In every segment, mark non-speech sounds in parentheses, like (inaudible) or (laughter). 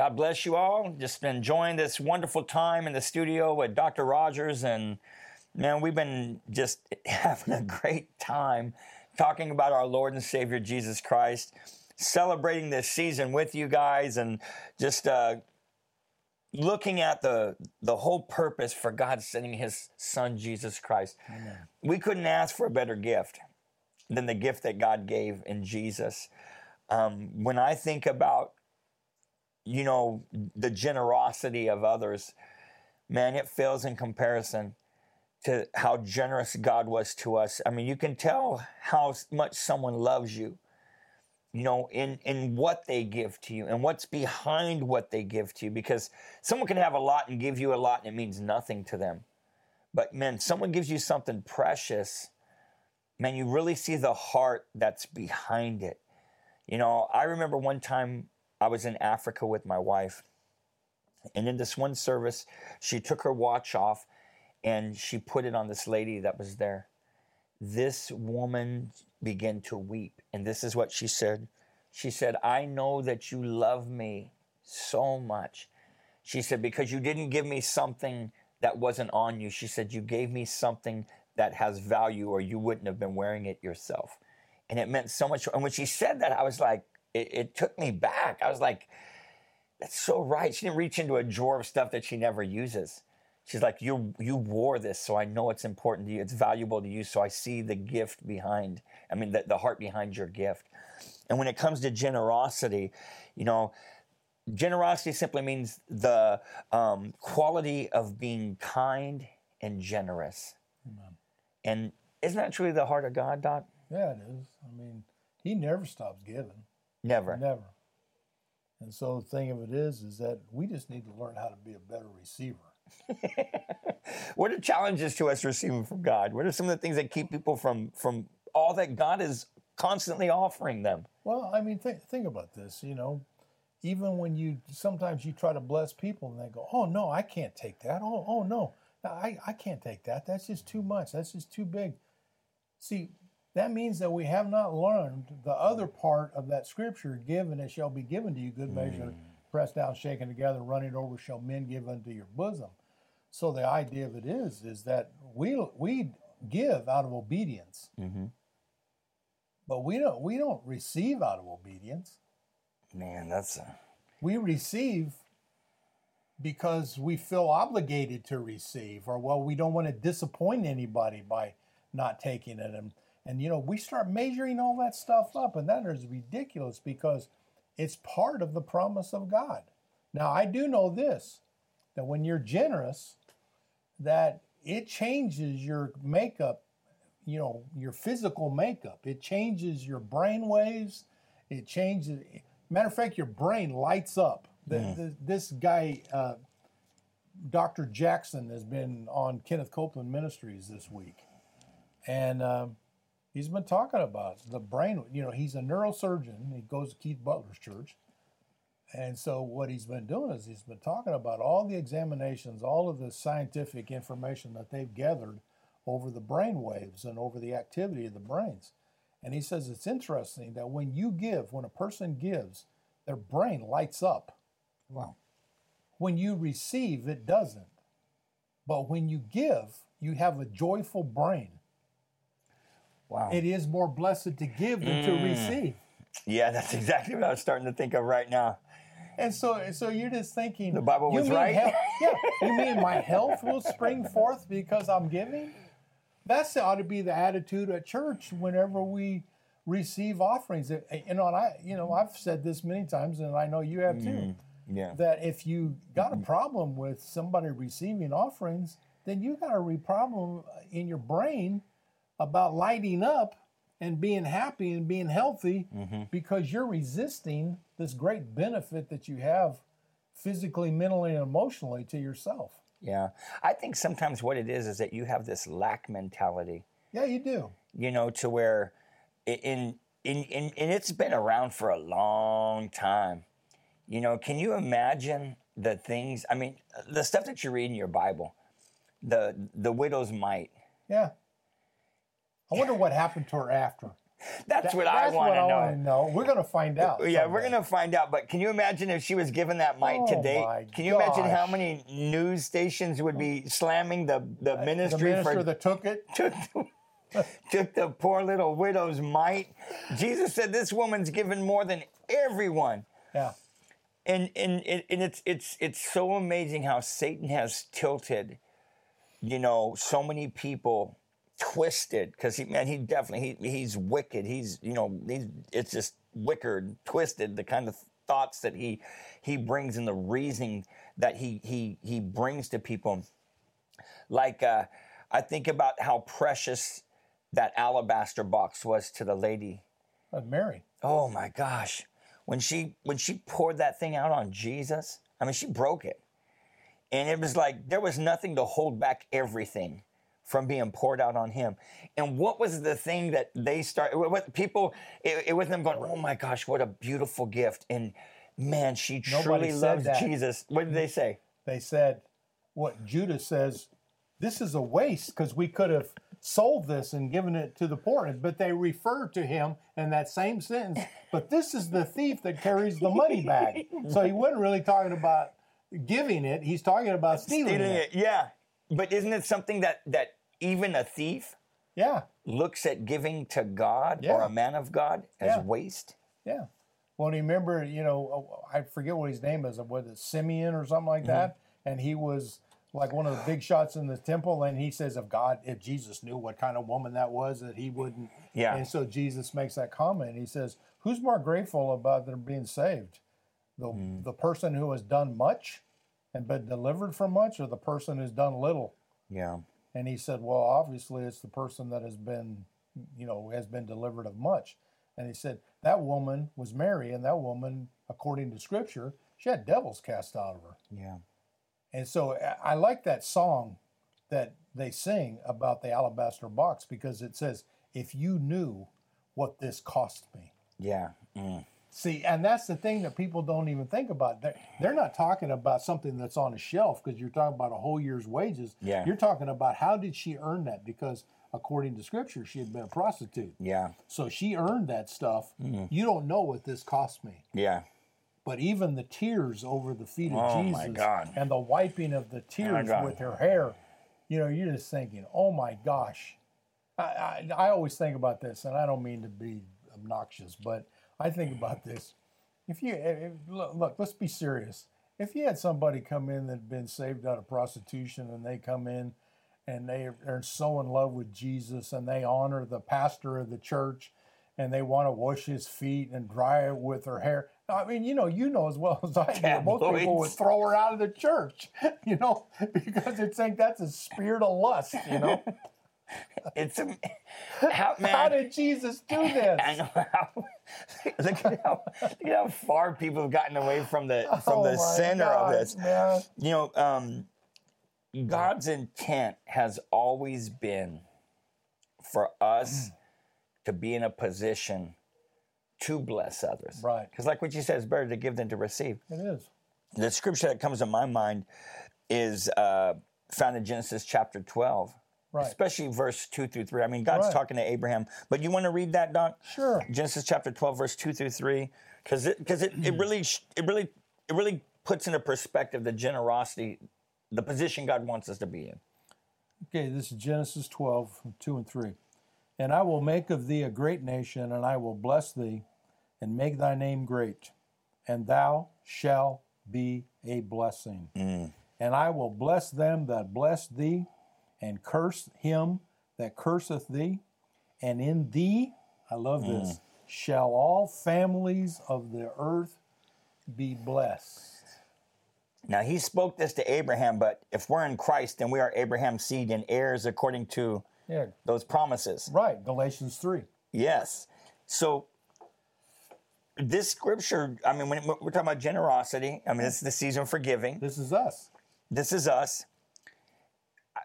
God bless you all. Just been enjoying this wonderful time in the studio with Dr. Rogers. And man, we've been just (laughs) having a great time talking about our Lord and Savior Jesus Christ, celebrating this season with you guys, and just uh, looking at the the whole purpose for God sending His Son Jesus Christ. Amen. We couldn't ask for a better gift than the gift that God gave in Jesus. Um, when I think about you know, the generosity of others, man, it fails in comparison to how generous God was to us. I mean, you can tell how much someone loves you, you know, in, in what they give to you and what's behind what they give to you. Because someone can have a lot and give you a lot and it means nothing to them. But man, someone gives you something precious, man, you really see the heart that's behind it. You know, I remember one time I was in Africa with my wife. And in this one service, she took her watch off and she put it on this lady that was there. This woman began to weep. And this is what she said She said, I know that you love me so much. She said, because you didn't give me something that wasn't on you. She said, you gave me something that has value or you wouldn't have been wearing it yourself. And it meant so much. And when she said that, I was like, it, it took me back. I was like, that's so right. She didn't reach into a drawer of stuff that she never uses. She's like, you you wore this, so I know it's important to you. It's valuable to you, so I see the gift behind. I mean, the, the heart behind your gift. And when it comes to generosity, you know, generosity simply means the um, quality of being kind and generous. Amen. And isn't that truly the heart of God, Doc? Yeah, it is. I mean, He never stops giving. Never. Never. And so the thing of it is, is that we just need to learn how to be a better receiver. (laughs) what are challenges to us receiving from God? What are some of the things that keep people from from all that God is constantly offering them? Well, I mean, th- think about this. You know, even when you sometimes you try to bless people and they go, "Oh no, I can't take that. Oh, oh no, I I can't take that. That's just too much. That's just too big." See, that means that we have not learned the other part of that scripture given it shall be given to you good measure mm. pressed down shaken together running over shall men give unto your bosom so the idea of it is is that we we give out of obedience mm-hmm. but we don't we don't receive out of obedience man that's a... we receive because we feel obligated to receive or well we don't want to disappoint anybody by not taking it and and you know, we start measuring all that stuff up, and that is ridiculous because it's part of the promise of God. Now, I do know this that when you're generous, that it changes your makeup, you know, your physical makeup. It changes your brain waves. It changes. Matter of fact, your brain lights up. The, mm. the, this guy, uh, Dr. Jackson, has been on Kenneth Copeland Ministries this week, and um, he's been talking about the brain. You know, he's a neurosurgeon. He goes to Keith Butler's church. And so what he's been doing is he's been talking about all the examinations, all of the scientific information that they've gathered over the brain waves and over the activity of the brains. And he says it's interesting that when you give, when a person gives, their brain lights up. Wow. When you receive, it doesn't. But when you give, you have a joyful brain. Wow. It is more blessed to give than mm. to receive. Yeah, that's (laughs) exactly what I was starting to think of right now. And so, so you're just thinking the Bible was right. Health, (laughs) yeah, you mean my health will spring forth because I'm giving? That's ought to be the attitude at church whenever we receive offerings. You know, and I, you know, I've said this many times, and I know you have too. Mm, yeah. That if you got a problem with somebody receiving offerings, then you got a problem in your brain about lighting up and being happy and being healthy mm-hmm. because you're resisting this great benefit that you have physically, mentally, and emotionally to yourself. Yeah. I think sometimes what it is is that you have this lack mentality. Yeah, you do. You know, to where in in, in and it's been around for a long time. You know, can you imagine the things I mean, the stuff that you read in your Bible, the the widow's mite. Yeah. I wonder what happened to her after. That's what I That's want to I know. to know. We're going to find out. Yeah, we're gonna find out. But can you imagine if she was given that mite Oh, today? Can you imagine how many news stations would be slamming the the uh, the ministry minister for that took it. (laughs) took the, took the poor little widow's mite? Jesus said this woman's given more than everyone. Yeah. And and, and and it's it's it's so amazing how Satan has tilted, you know, so many people twisted because he man he definitely he, he's wicked. He's you know he's it's just wicked twisted the kind of thoughts that he he brings and the reasoning that he he he brings to people. Like uh i think about how precious that alabaster box was to the lady. But Mary. oh my gosh. When she when she poured that thing out on jesus i mean she broke it. And it was like there was nothing to hold back everything from being poured out on him and what was the thing that they started what people it, it was them going oh my gosh what a beautiful gift and man she Nobody truly loves that. jesus what did they say They said what Judas says. This is a waste because we could have sold this and given it to the poor. But they refer to him in that same sentence. But this is the thief that carries the money bag. So he wasn't really talking about giving it. He's talking about stealing, Stealing it. it yeah but isn't it something that that even a thief Yeah. looks at giving to god or a man of god as Yeah. waste Yeah. Well, you remember, you know, uh, I forget what his name is, uh, was it Simeon or something like mm-hmm. that? And he was like one of the big shots in the temple. And he says, if God, if Jesus knew what kind of woman that was, that he wouldn't. Yeah. And so Jesus makes that comment. He says, who's more grateful about them being saved? The, mm. the person who has done much and been delivered from much or the person who's done little? yeah And he said, well, obviously it's the person that has been, you know, has been delivered of much. And he said, that woman was Mary, and that woman, according to scripture, she had devils cast out of her. yeah And so I- like that song that they sing about the alabaster box because it says, if you knew what this cost me. yeah Mm. See, and that's the thing that people don't even think about. They're, they're not talking about something that's on a shelf because you're talking about a whole year's wages. Yeah. You're talking about how did she earn that? Because according to scripture, she had been a prostitute. yeah So she earned that stuff. Mm-hmm. You don't know what this cost me. yeah But even the tears over the feet of Oh, Jesus and the wiping of the tears God. with her hair, you know, you're just thinking, oh my gosh. I, I, I always think about this, and I don't mean to be obnoxious, but I think about this. If you if, look, look, let's be serious. If you had somebody come in that'd been saved out of prostitution, and they come in and they are so in love with Jesus, and they honor the pastor of the church, and they want to wash his feet and dry it with her hair. I mean, you know, you know as well as I do. Most people would throw her out of the church, (laughs) you know, (laughs) because they think that's a spirit of lust. You know, (laughs) It's a (laughs) how, man. how did Jesus do this? (laughs) I know how. (laughs) look at how look at how far people have gotten away from the from Oh the center of this. man. You know, um, God's intent has always been for us to be in a position to bless others. Right. Because, like what you said, it's better to give than to receive. It is. the scripture that comes to my mind is uh, found in Genesis chapter 12, Right. especially verse 2 through 3. I mean, God's Right. talking to Abraham, but you want to read that, Doc? Sure. Genesis chapter 12, verse 2 through 3, because it, cause it, it, hmm. really, it, really, it really puts into perspective the generosity, the position God wants us to be in. Okay, this is Genesis 12, 2 and 3. And I will make of thee a great nation, and I will bless thee, and make thy name great, and thou shalt be a blessing. Mm. And I will bless them that bless thee, and curse him that curseth thee. And in thee, I love mm. this, shall all families of the earth be blessed. Now, he spoke this to Abraham, but if we're in Christ, then we are Abraham's seed and heirs according to Yeah, those promises. right, Galatians 3. Yes. So this scripture, I mean, when we're talking about generosity, I mean, this is the season for giving. This is us. This is us.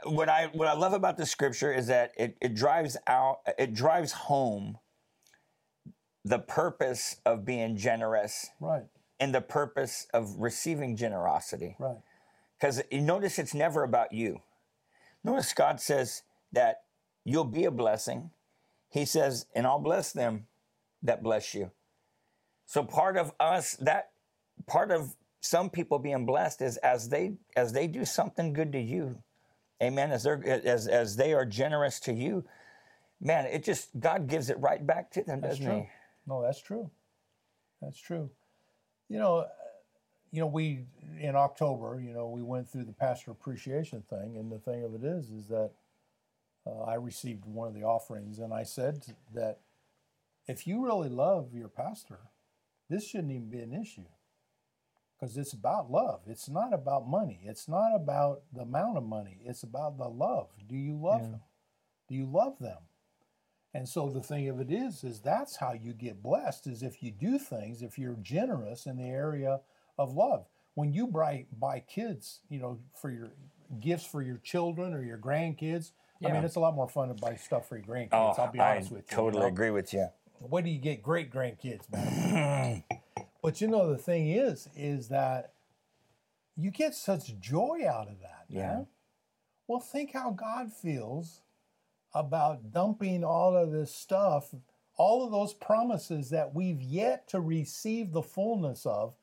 What I what I love about the scripture is that it, it drives out, it drives home the purpose of being generous Right, and the purpose of receiving generosity. right. Because you notice it's never about you. Notice God says that you'll be a blessing. he says, and I'll bless them that bless you. So part of us that part of some people being blessed is as they as they do something good to you, amen. As they as as they are generous to you, man, it just God gives it right back to them, That's doesn't true. He? No, that's true. That's true. You know, uh, you know, we in October, you know, we went through the pastor appreciation thing, and the thing of it is, is that uh, I received one of the offerings, and I said that if you really love your pastor, this shouldn't even be an issue because it's about love. It's not about money. It's not about the amount of money. It's about the love. Do you love Yeah. them? Do you love them? And so the thing of it is, is that's how you get blessed is if you do things, if you're generous in the area of love. When you buy buy kids, you know, for your gifts for your children or your grandkids, I mean, it's a lot more fun to buy stuff for your grandkids. Oh, I'll be I honest with you. you totally know? agree with you. What do you get great grandkids, man? (clears throat) but you know, the thing is, is that you get such joy out of that. Yeah. Man. Well, think how God feels about dumping all of this stuff, all of those promises that we've yet to receive the fullness of,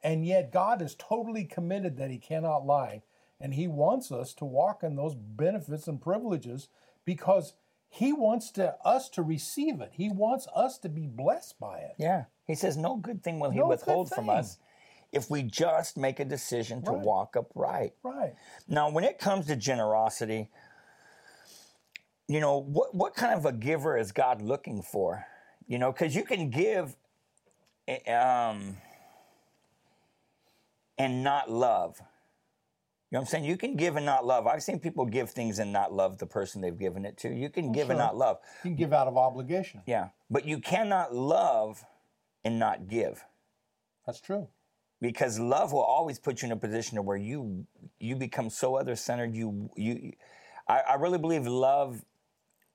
and yet God is totally committed that He cannot lie. And He wants us to walk in those benefits and privileges because He wants to us to receive it. He wants us to be blessed by it. Yeah. He says, No good thing will he No withhold from us if we just make a decision to Right. walk upright. Right. Now, when it comes to generosity, you know, what, what kind of a giver is God looking for? You know, because you can give eh, um, and not love. You know what I'm saying? You can give and not love. I've seen people give things and not love the person they've given it to. You can oh, give and not love. You can give out of obligation. Yeah. But you cannot love and not give That's true. because love will always put you in a position where you you become so other centered you you I, I really believe love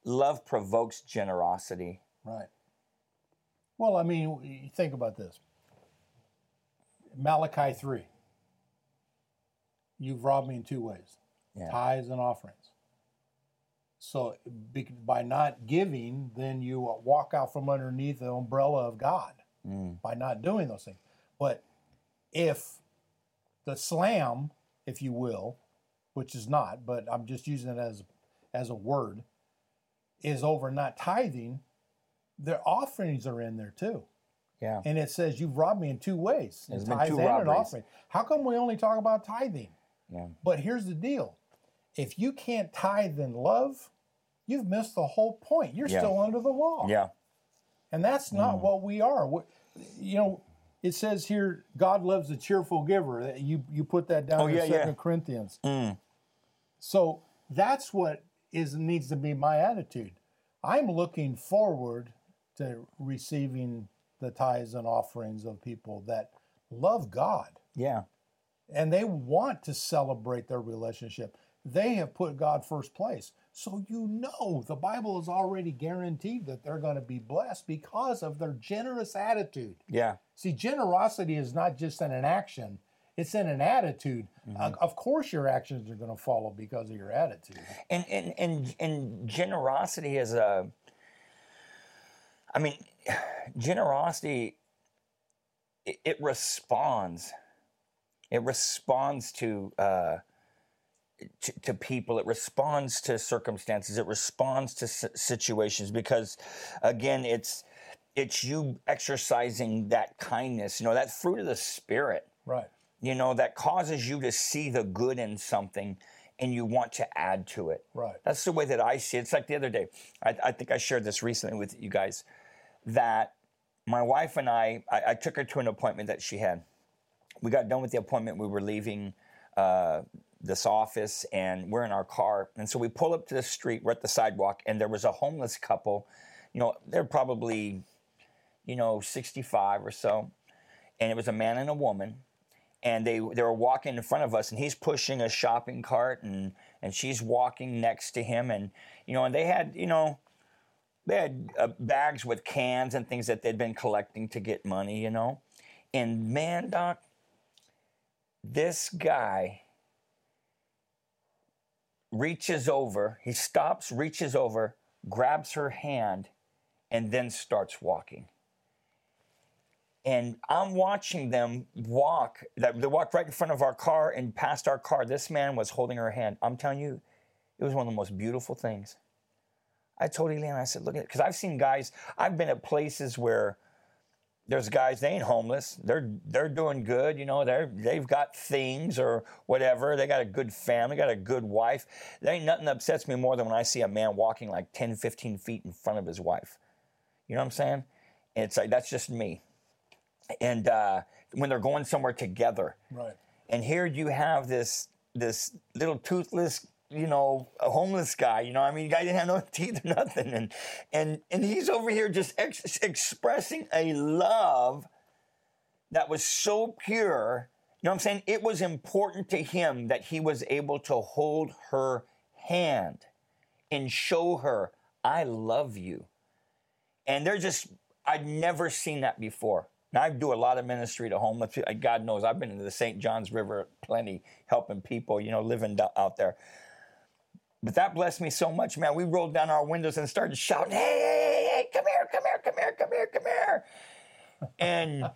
love provokes generosity Right. Well, I mean, think about this. Malachi 3. You've robbed me in two ways Yeah. tithes and offerings. So, by not giving, then you walk out from underneath the umbrella of God Mm. by not doing those things. But if the slam, if you will, which is not, but I'm just using it as as a word, is over not tithing, their offerings are in there too. yeah And it says you've robbed me in two ways, in tithes and an offering. How come we only talk about tithing? Yeah But here's the deal: if you can't tithe in love, you've missed the whole point. You're Yeah. still under the law. yeah And that's not what we are. You know, it says here, God loves a cheerful giver. You you put that down Oh, in yeah, Second yeah. Corinthians. Mm. So that's what is needs to be my attitude. I'm looking forward to receiving the tithes and offerings of people that love God yeah and they want to celebrate their relationship. They have put God first place. So you know the Bible is already guaranteed that they're going to be blessed because of their generous attitude. yeah See, generosity is not just in an action, it's in an attitude. Uh, of course, your actions are going to follow because of your attitude. and and and, and generosity is a i mean (sighs) generosity it, it responds it responds to uh to, to people it responds to circumstances it responds to si- situations because again it's it's you exercising that kindness you know that fruit of the spirit Right. you know that causes you to see the good in something and you want to add to it Right. that's the way that I see it. It's like the other day. I, I think I shared this recently with you guys that my wife and I, I, I took her to an appointment that she had. We got done with the appointment. We were leaving uh, this office and we're in our car. And so we pull up to the street. We're at the sidewalk and there was a homeless couple. You know, they're probably, you know, 65 or so. And it was a man and a woman and they they were walking in front of us and he's pushing a shopping cart and and she's walking next to him and you know and they had you know they had uh, bags with cans and things that they'd been collecting to get money you know and man doc this guy reaches over he stops reaches over grabs her hand and then starts walking. And I'm watching them walk. They walked right in front of our car and past our car. This man was holding her hand. I'm telling you, it was one of the most beautiful things. I told Elaine, I said, look at it, because I've seen guys, I've been at places where there's guys they ain't homeless. They're they're doing good, you know. They're they've got things or whatever. They got a good family, got a good wife. There ain't nothing that upsets me more than when I see a man walking like 10, 15 feet in front of his wife. You know what I'm saying? And it's like that's just me. And uh, when they're going somewhere together, Right. and here you have this this little toothless, you know, a homeless guy. You know, I mean, the guy didn't have no (laughs) teeth or nothing, and and and he's over here just ex- expressing a love that was so pure. You know what I'm saying? It was important to him that he was able to hold her hand and show her, "I love you." And they're just, I'd never seen that before. Now, I do a lot of ministry to homeless people. God knows I've been into the St. Johns River plenty, helping people, you know, living out there. But that blessed me so much, man. We rolled down our windows and started shouting, hey, hey, hey, come here, come here, come here, come here, come here. And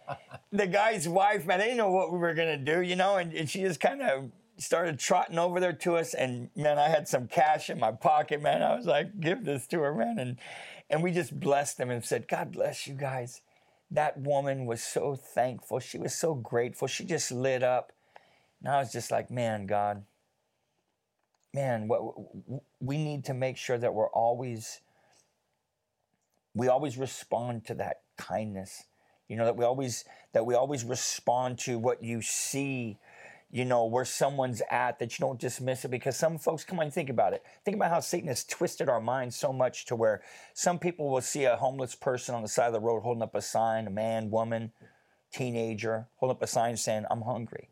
the guy's wife, man, they didn't know what we were going to do, you know, and, and she just kind of started trotting over there to us. And man, I had some cash in my pocket, man. I was like, give this to her, man. And, and we just blessed them and said, God bless you guys. That woman was so thankful. She was so grateful. She just lit up. And I was just like, man, God, man, what, we need to make sure that we're always, we always respond to that kindness. You know, that we always, that we always respond to what you see, you know, where someone's at, that you don't dismiss it. Because some folks, come on, think about it. Think about how Satan has twisted our minds so much to where some people will see a homeless person on the side of the road holding up a sign, a man, woman, teenager, holding up a sign saying, I'm hungry.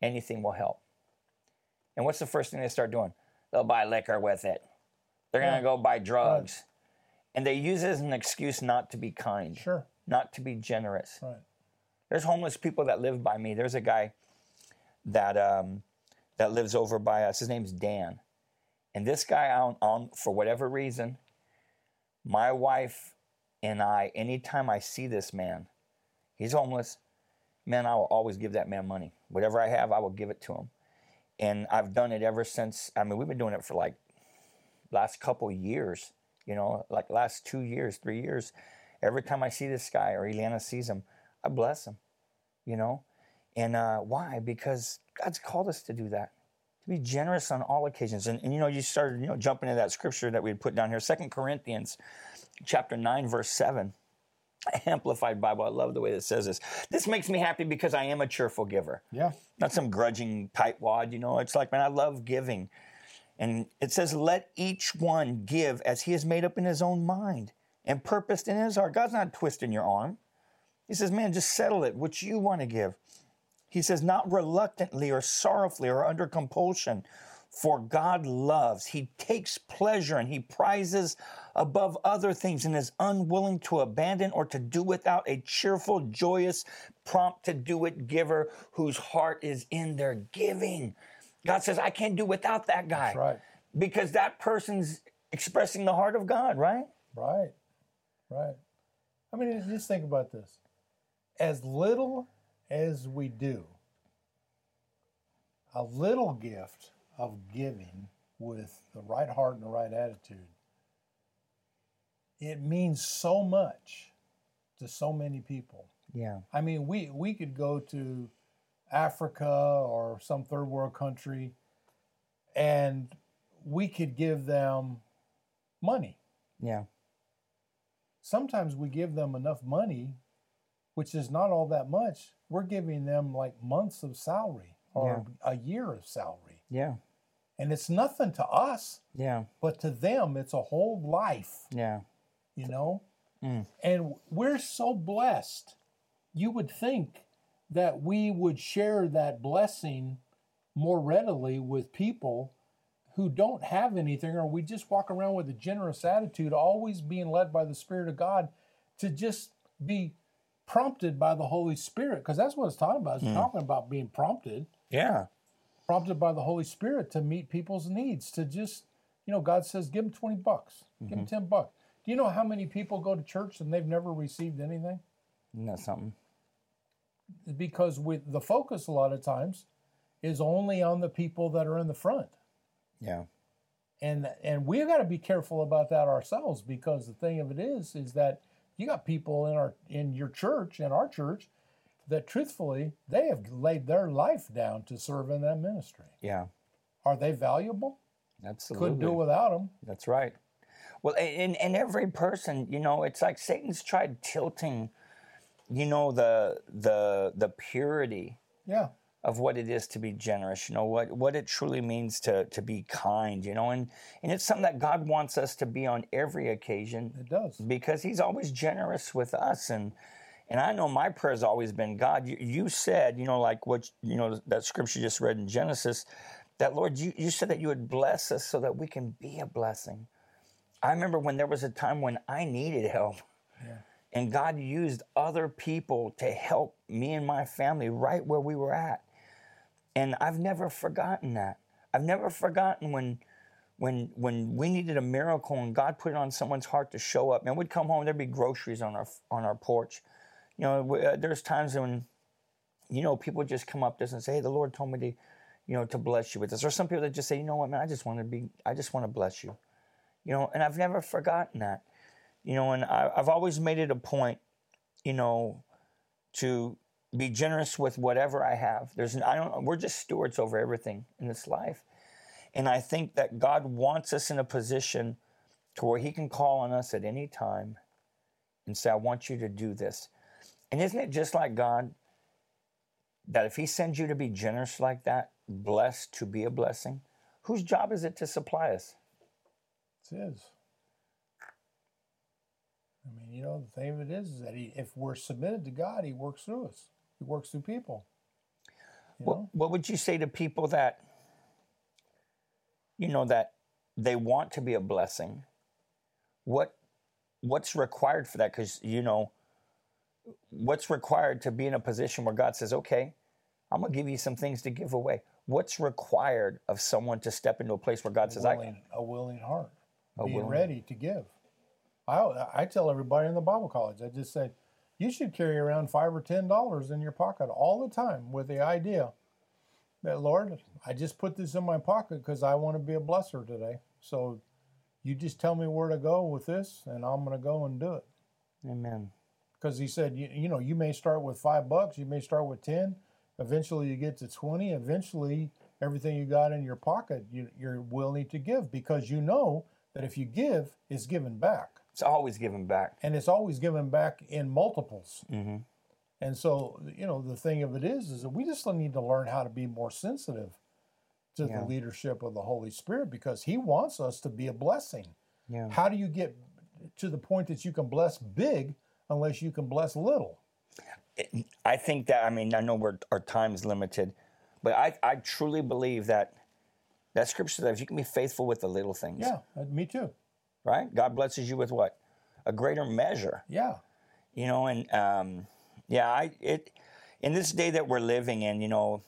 Anything will help. And what's the first thing they start doing? They'll buy liquor with it. They're going to Yeah. go buy drugs. And they use it as an excuse not to be kind, Sure. not to be generous. Right. There's homeless people that live by me. There's a guy that um, that lives over by us. His name's Dan, and this guy on, on for whatever reason, my wife and I, anytime I see this man, he's homeless. Man, I will always give that man money. Whatever I have, I will give it to him, and I've done it ever since. I mean, we've been doing it for like last couple years. You know, like last two years, three years. Every time I see this guy or Eliana sees him, I bless him. You know, and uh, why? Because God's called us to do that, to be generous on all occasions. And, and you know, you started, you know, jumping into that scripture that we had put down here, Second Corinthians, chapter nine, verse seven. Amplified Bible. I love the way it says this. This makes me happy because I am a cheerful giver Yeah. not some grudging tightwad, you know. It's like, man, I love giving. And it says, let each one give as he has made up in his own mind and purposed in his heart. God's not twisting your arm. He says, man, just settle it, what you want to give. He says, not reluctantly or sorrowfully or under compulsion, for God loves. He takes pleasure and he prizes above other things and is unwilling to abandon or to do without a cheerful, joyous, prompt to do it giver whose heart is in their giving. God says, I can't do without that guy. That's right. Because that person's expressing the heart of God, right? Right. Right. I mean, just think about this. As little as we do, a little gift of giving with the right heart and the right attitude, it means so much to so many people. Yeah. I mean, we, we could go to Africa or some third world country and we could give them money. Yeah. Sometimes we give them enough money, which is not all that much. We're giving them like months of salary or a year of salary. Yeah. And it's nothing to us, Yeah. but to them, it's a whole life, Yeah. you know? Mm. And we're so blessed. You would think that we would share that blessing more readily with people who don't have anything, or we just walk around with a generous attitude, always being led by the Spirit of God to just be prompted by the Holy Spirit, because that's what it's talking about. It's talking about being prompted, Yeah. Prompted by the Holy Spirit to meet people's needs, to just, you know, God says, give them 20 bucks, give them mm-hmm. 10 bucks. Do you know how many people go to church and they've never received anything? Isn't that something? Because with the focus a lot of times is only on the people that are in the front. Yeah. And and we've got to be careful about that ourselves because the thing of it is is that you got people in our in your church, in our church, that truthfully they have laid their life down to serve in that ministry. Yeah. Are they valuable? Absolutely. Couldn't do without them. That's right. Well, and, and every person, you know, it's like Satan's tried tilting, you know, the the the purity Yeah. of what it is to be generous, you know, what what it truly means to to be kind, you know, and and it's something that God wants us to be on every occasion It does. because he's always generous with us and and I know my prayer has always been God you, you said you know like what you know that scripture you just read in Genesis that Lord you, you said that you would bless us so that we can be a blessing I remember when there was a time when I needed help Yeah. and God used other people to help me and my family right where we were at and I've never forgotten that I've never forgotten when when when we needed a miracle and God put it on someone's heart to show up. Man, we'd come home, there'd be groceries on our on our porch. You know, uh, there's times when, you know, people just come up to us and say, "Hey, the Lord told me to, you know, to bless you with this." Or some people that just say, "You know what, man, I just want to be, I just want to bless you," you know. And I've never forgotten that, you know. And I, I've always made it a point, you know, to be generous with whatever I have. There's, I don't, we're just stewards over everything in this life. And I think that God wants us in a position to where He can call on us at any time and say, I want you to do this. And isn't it just like God that if He sends you to be generous like that, blessed to be a blessing, whose job is it to supply us? It's his. I mean, you know, the thing of it is, is that he, if we're submitted to God, He works through us. He works through people. What, what would you say to people that, you know, that they want to be a blessing? What what's required for that? Because you know, what's required to be in a position where God says, "Okay, I'm gonna give you some things to give away." What's required of someone to step into a place where God says, "I willing, a willing heart, A being willing- ready to give. I I tell everybody in the Bible college, I just say, you should carry around five or ten dollars in your pocket all the time with the idea that Lord, I just put this in my pocket because I want to be a blesser today. So you just tell me where to go with this, and I'm going to go and do it. Amen." Because he said, you, you know, you may start with five bucks, you may start with ten. Eventually, you get to twenty. Eventually, everything you got in your pocket, you, you're willing to give because you know that if you give, it's given back, It's always given back. and it's always given back in multiples. hmm And so, you know, the thing of it is, is that we just need to learn how to be more sensitive to Yeah. the leadership of the Holy Spirit because He wants us to be a blessing. Yeah. How do you get to the point that you can bless big unless you can bless little? I think that I mean I know we're, our time's limited, but I, I truly believe that that scripture says you can be faithful with the little things, Yeah, uh, me too. right? God blesses you with what a greater measure, Yeah, you know. And um, yeah, I it in this day that we're living in, you know,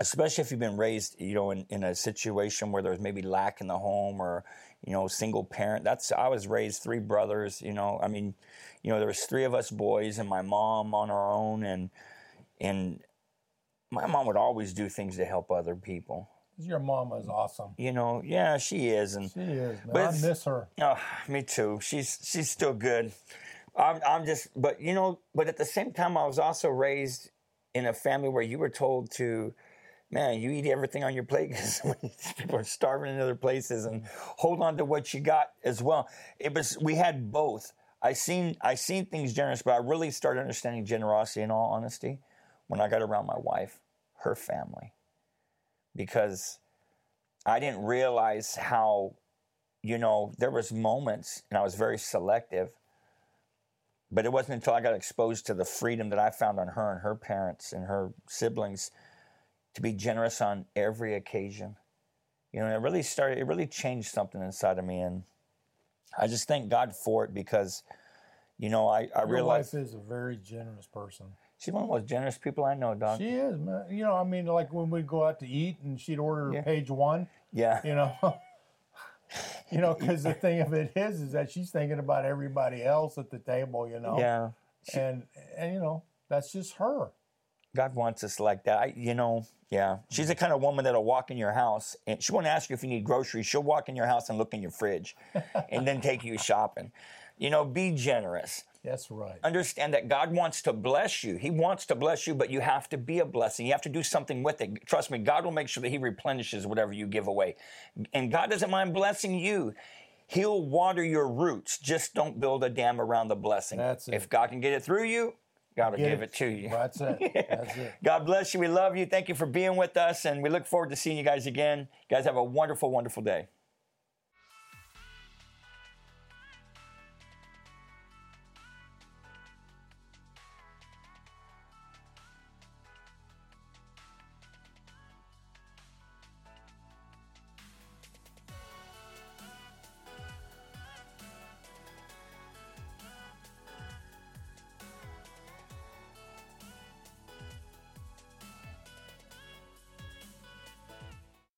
especially if you've been raised, you know, in, in a situation where there's maybe lack in the home or you know single parent. That's I was raised three brothers, you know. I mean, you know, there was three of us boys and my mom on our own, and and my mom would always do things to help other people. your mama is awesome. You know, yeah, she is, and She is. Man. But I miss her. Oh, me too. She's she's still good. I'm I'm just, but you know, but at the same time, I was also raised in a family where you were told to, man, you eat everything on your plate (laughs) because people are starving in other places, and hold on to what you got as well. It was we had both. I seen I seen things generous, but I really started understanding generosity. In all honesty, when I got around my wife, her family, because I didn't realize how you know, there was moments, and I was very selective. But it wasn't until I got exposed to the freedom that I found on her and her parents and her siblings to be generous on every occasion. You know, it really started. It really changed something inside of me, and I just thank God for it because, you know, I I Your realized wife is a very generous person. she's one of the most generous people I know, Doc. She is, man. You know, I mean, like when we go out to eat and she'd order Yeah. page one, yeah, you know, (laughs) you know, because the thing of it is, is that she's thinking about everybody else at the table, you know. Yeah. And and you know, that's just her. God wants us like that. I, you know, yeah. She's the mm-hmm. kind of woman that'll walk in your house and she won't ask you if you need groceries. She'll walk in your house and look in your fridge and then take you shopping. You know, be generous. That's right. Understand that God wants to bless you. He wants to bless you, but you have to be a blessing. You have to do something with it. Trust me, God will make sure that He replenishes whatever you give away. And God doesn't mind blessing you. He'll water your roots. Just don't build a dam around the blessing. That's it. If God can get it through you, God will Get give it to you. That's it. (laughs) That's it. God bless you. We love you. Thank you for being with us, and we look forward to seeing you guys again. You guys have a wonderful, wonderful day.